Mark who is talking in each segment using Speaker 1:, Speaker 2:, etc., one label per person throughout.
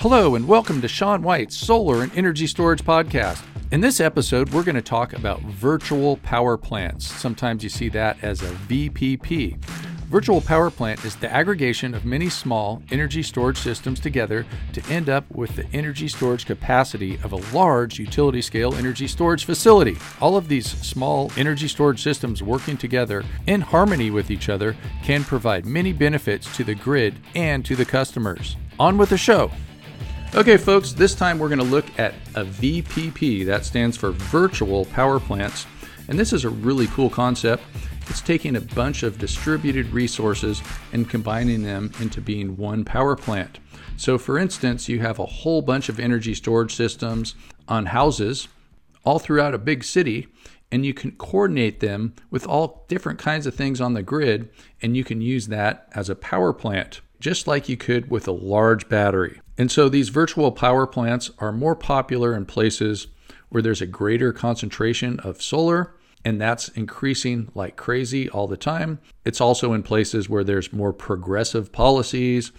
Speaker 1: Hello, and welcome to Sean White's Solar and Energy Storage Podcast. In this episode, we're going to talk about virtual power plants. Sometimes you see that as a VPP. Virtual power plant is the aggregation of many small energy storage systems together to end up with the energy storage capacity of a large utility scale energy storage facility. All of these small energy storage systems working together in harmony with each other can provide many benefits to the grid and to the customers. On with the show. Okay, folks, this time we're going to look at a VPP. That stands for Virtual Power Plants. And this is a really cool concept. It's taking a bunch of distributed resources and combining them into being one power plant. So, for instance, you have a whole bunch of energy storage systems on houses all throughout a big city, and you can coordinate them with all different kinds of things on the grid, and you can use that as a power plant, just like you could with a large battery. And so these virtual power plants are more popular in places where there's a greater concentration of solar, and that's increasing like crazy all the time. It's also in places where there's more progressive policies,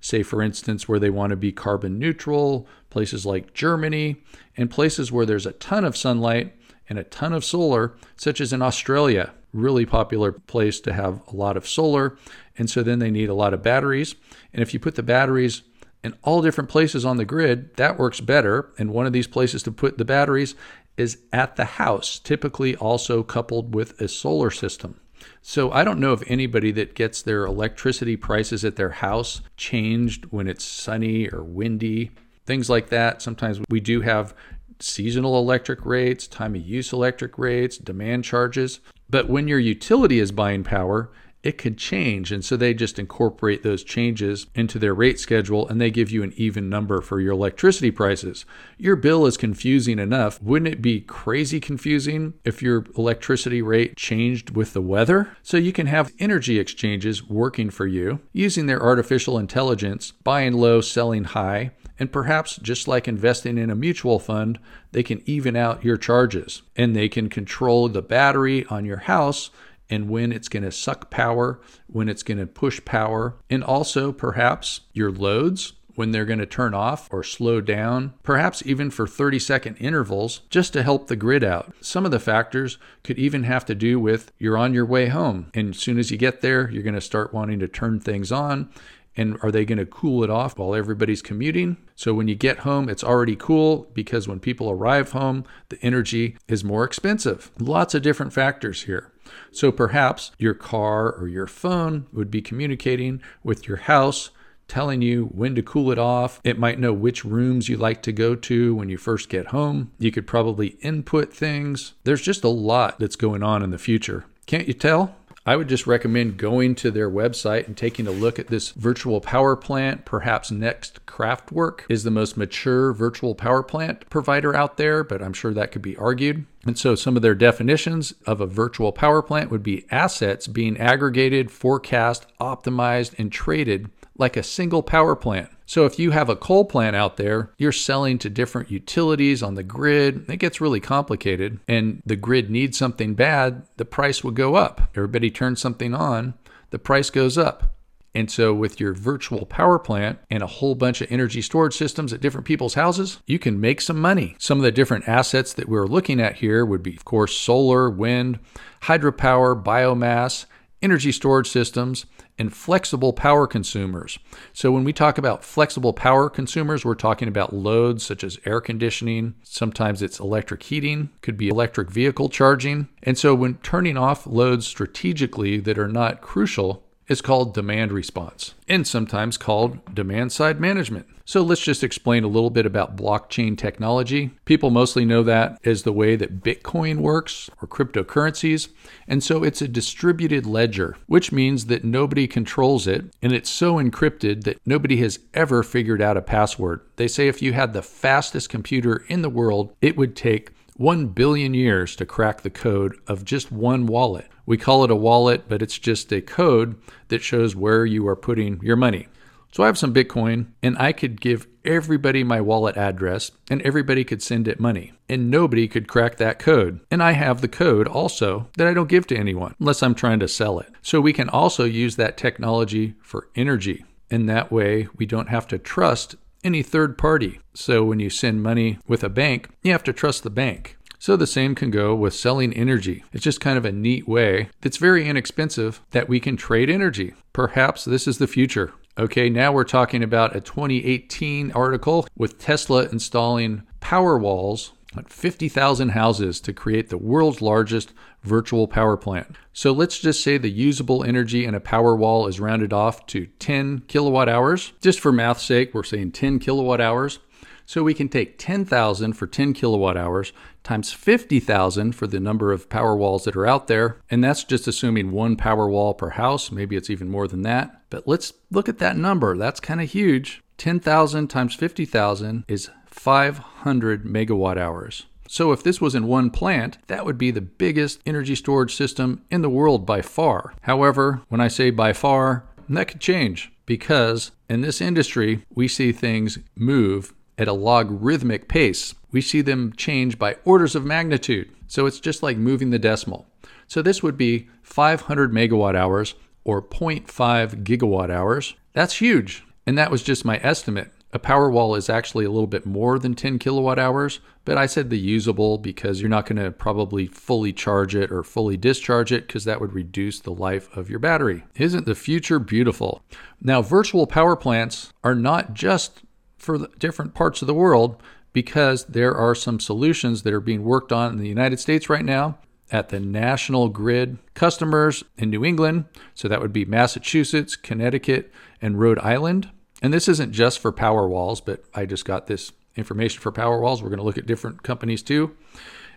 Speaker 1: say, for instance, where they want to be carbon neutral, places like Germany, and places where there's a ton of sunlight and a ton of solar, such as in Australia. Really popular place to have a lot of solar. And so then they need a lot of batteries. And if you put the batteries in all different places on the grid, that works better. And one of these places to put the batteries is at the house, typically also coupled with a solar system. So I don't know of anybody that gets their electricity prices at their house changed when it's sunny or windy, things like that. Sometimes we do have seasonal electric rates, time of use electric rates, demand charges. But when your utility is buying power, it could change. And so they just incorporate those changes into their rate schedule and they give you an even number for your electricity prices. Your bill is confusing enough. Wouldn't it be crazy confusing if your electricity rate changed with the weather? So you can have energy exchanges working for you using their artificial intelligence, buying low, selling high. And perhaps just like investing in a mutual fund, they can even out your charges and they can control the battery on your house and when it's going to suck power, when it's going to push power, and also perhaps your loads when they're going to turn off or slow down, perhaps even for 30 second intervals, just to help the grid out. Some of the factors could even have to do with you're on your way home, and as soon as you get there, you're going to start wanting to turn things on. And are they going to cool it off while everybody's commuting? So when you get home, it's already cool because when people arrive home, the energy is more expensive. Lots of different factors here. So perhaps your car or your phone would be communicating with your house telling you when to cool it off. It might know which rooms you like to go to when you first get home. You could probably input things. There's just a lot that's going on in the future. Can't you tell? I would just recommend going to their website and taking a look at this virtual power plant. Perhaps Next Kraftwerke is the most mature virtual power plant provider out there, but I'm sure that could be argued. And so some of their definitions of a virtual power plant would be assets being aggregated, forecast, optimized, and traded like a single power plant. So if you have a coal plant out there, you're selling to different utilities on the grid, it gets really complicated and the grid needs something bad, the price will go up. Everybody turns something on, the price goes up. And so, with your virtual power plant and a whole bunch of energy storage systems at different people's houses, you can make some money. Some of the different assets that we're looking at here would be, of course, solar, wind, hydropower, biomass, energy storage systems, and flexible power consumers. So, when we talk about flexible power consumers, we're talking about loads such as air conditioning, sometimes it's electric heating, could be electric vehicle charging. And so, when turning off loads strategically that are not crucial, is called demand response and sometimes called demand side management. So let's just explain a little bit about blockchain technology. People mostly know that as the way that Bitcoin works or cryptocurrencies. And so it's a distributed ledger, which means that nobody controls it and it's so encrypted that nobody has ever figured out a password. They say if you had the fastest computer in the world, it would take 1 billion years to crack the code of just one wallet. We call it a wallet, but it's just a code that shows where you are putting your money. So I have some Bitcoin and I could give everybody my wallet address and everybody could send it money and nobody could crack that code. And I have the code also that I don't give to anyone unless I'm trying to sell it. So we can also use that technology for energy. And that way we don't have to trust any third party. So when you send money with a bank, you have to trust the bank. So the same can go with selling energy. It's just kind of a neat way that's very inexpensive that we can trade energy. Perhaps this is the future. Okay, now we're talking about a 2018 article with Tesla installing power walls on 50,000 houses to create the world's largest virtual power plant. So let's just say the usable energy in a power wall is rounded off to 10 kilowatt hours. Just for math's sake, we're saying 10 kilowatt hours. So we can take 10,000 for 10 kilowatt hours times 50,000 for the number of power walls that are out there. And that's just assuming one power wall per house. Maybe it's even more than that. But let's look at that number. That's kind of huge. 10,000 times 50,000 is 500 megawatt hours. So, if this was in one plant, that would be the biggest energy storage system in the world by far. However, when I say by far, that could change because in this industry, we see things move at a logarithmic pace. We see them change by orders of magnitude. So it's just like moving the decimal. So this would be 500 megawatt hours or 0.5 gigawatt hours. That's huge. And that was just my estimate. A power wall is actually a little bit more than 10 kilowatt hours, but I said the usable because you're not going to probably fully charge it or fully discharge it because that would reduce the life of your battery. Isn't the future beautiful? Now, virtual power plants are not just for different parts of the world because there are some solutions that are being worked on in the United States right now at the national grid customers in New England. So that would be Massachusetts, Connecticut, and Rhode Island. And this isn't just for power walls, but I just got this information for power walls. We're going to look at different companies too.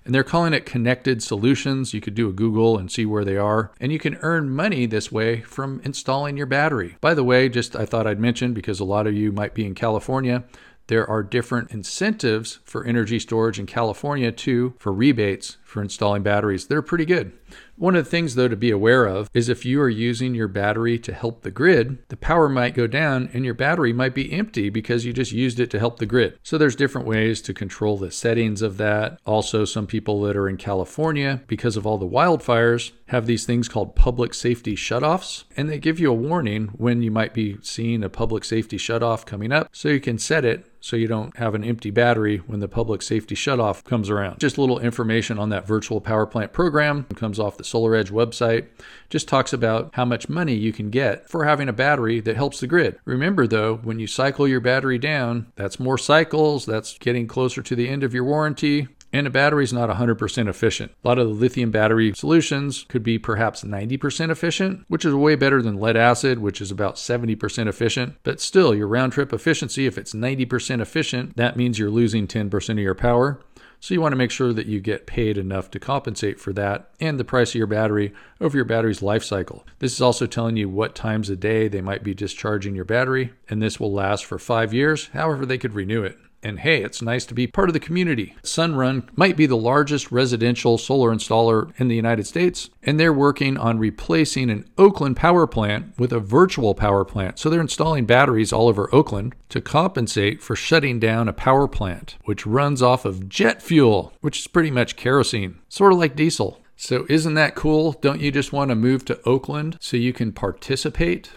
Speaker 1: And they're calling it connected solutions. You could do a Google and see where they are. And you can earn money this way from installing your battery. By the way, just I thought I'd mention because a lot of you might be in California, there are different incentives for energy storage in California too for rebates for installing batteries. They're pretty good. One of the things, though, to be aware of is if you are using your battery to help the grid, the power might go down and your battery might be empty because you just used it to help the grid. So there's different ways to control the settings of that. Also, some people that are in California, because of all the wildfires, have these things called public safety shutoffs, and they give you a warning when you might be seeing a public safety shutoff coming up so you can set it so you don't have an empty battery when the public safety shutoff comes around. Just a little information on that virtual power plant program it comes off the SolarEdge website. Just talks about how much money you can get for having a battery that helps the grid. Remember though, when you cycle your battery down, that's more cycles, that's getting closer to the end of your warranty. And a battery is not 100% efficient. A lot of the lithium battery solutions could be perhaps 90% efficient, which is way better than lead acid, which is about 70% efficient. But still, your round trip efficiency, if it's 90% efficient, that means you're losing 10% of your power. So you want to make sure that you get paid enough to compensate for that and the price of your battery over your battery's life cycle. This is also telling you what times a day they might be discharging your battery, and this will last for five years. However, they could renew it. And hey, it's nice to be part of the community. Sunrun might be the largest residential solar installer in the United States, and they're working on replacing an Oakland power plant with a virtual power plant. So they're installing batteries all over Oakland to compensate for shutting down a power plant, which runs off of jet fuel, which is pretty much kerosene, sort of like diesel. So isn't that cool? Don't you just want to move to Oakland so you can participate?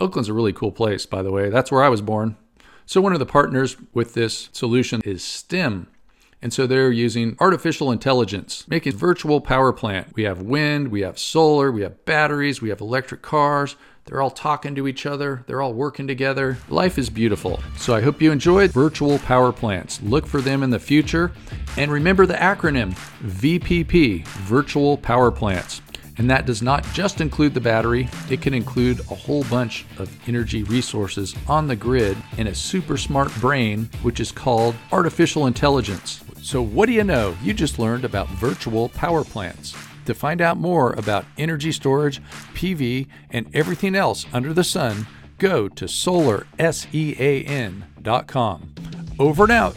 Speaker 1: Oakland's a really cool place, by the way. That's where I was born. So, one of the partners with this solution is STEM. And so they're using artificial intelligence, making virtual power plant. We have wind, we have solar, we have batteries, we have electric cars. They're all talking to each other, they're all working together. Life is beautiful. So I hope you enjoyed virtual power plants. Look for them in the future. And remember the acronym VPP, Virtual Power Plants. And that does not just include the battery, it can include a whole bunch of energy resources on the grid and a super smart brain, which is called artificial intelligence. So, what do you know? You just learned about virtual power plants. To find out more about energy storage, PV, and everything else under the sun, go to solarsean.com. Over and out.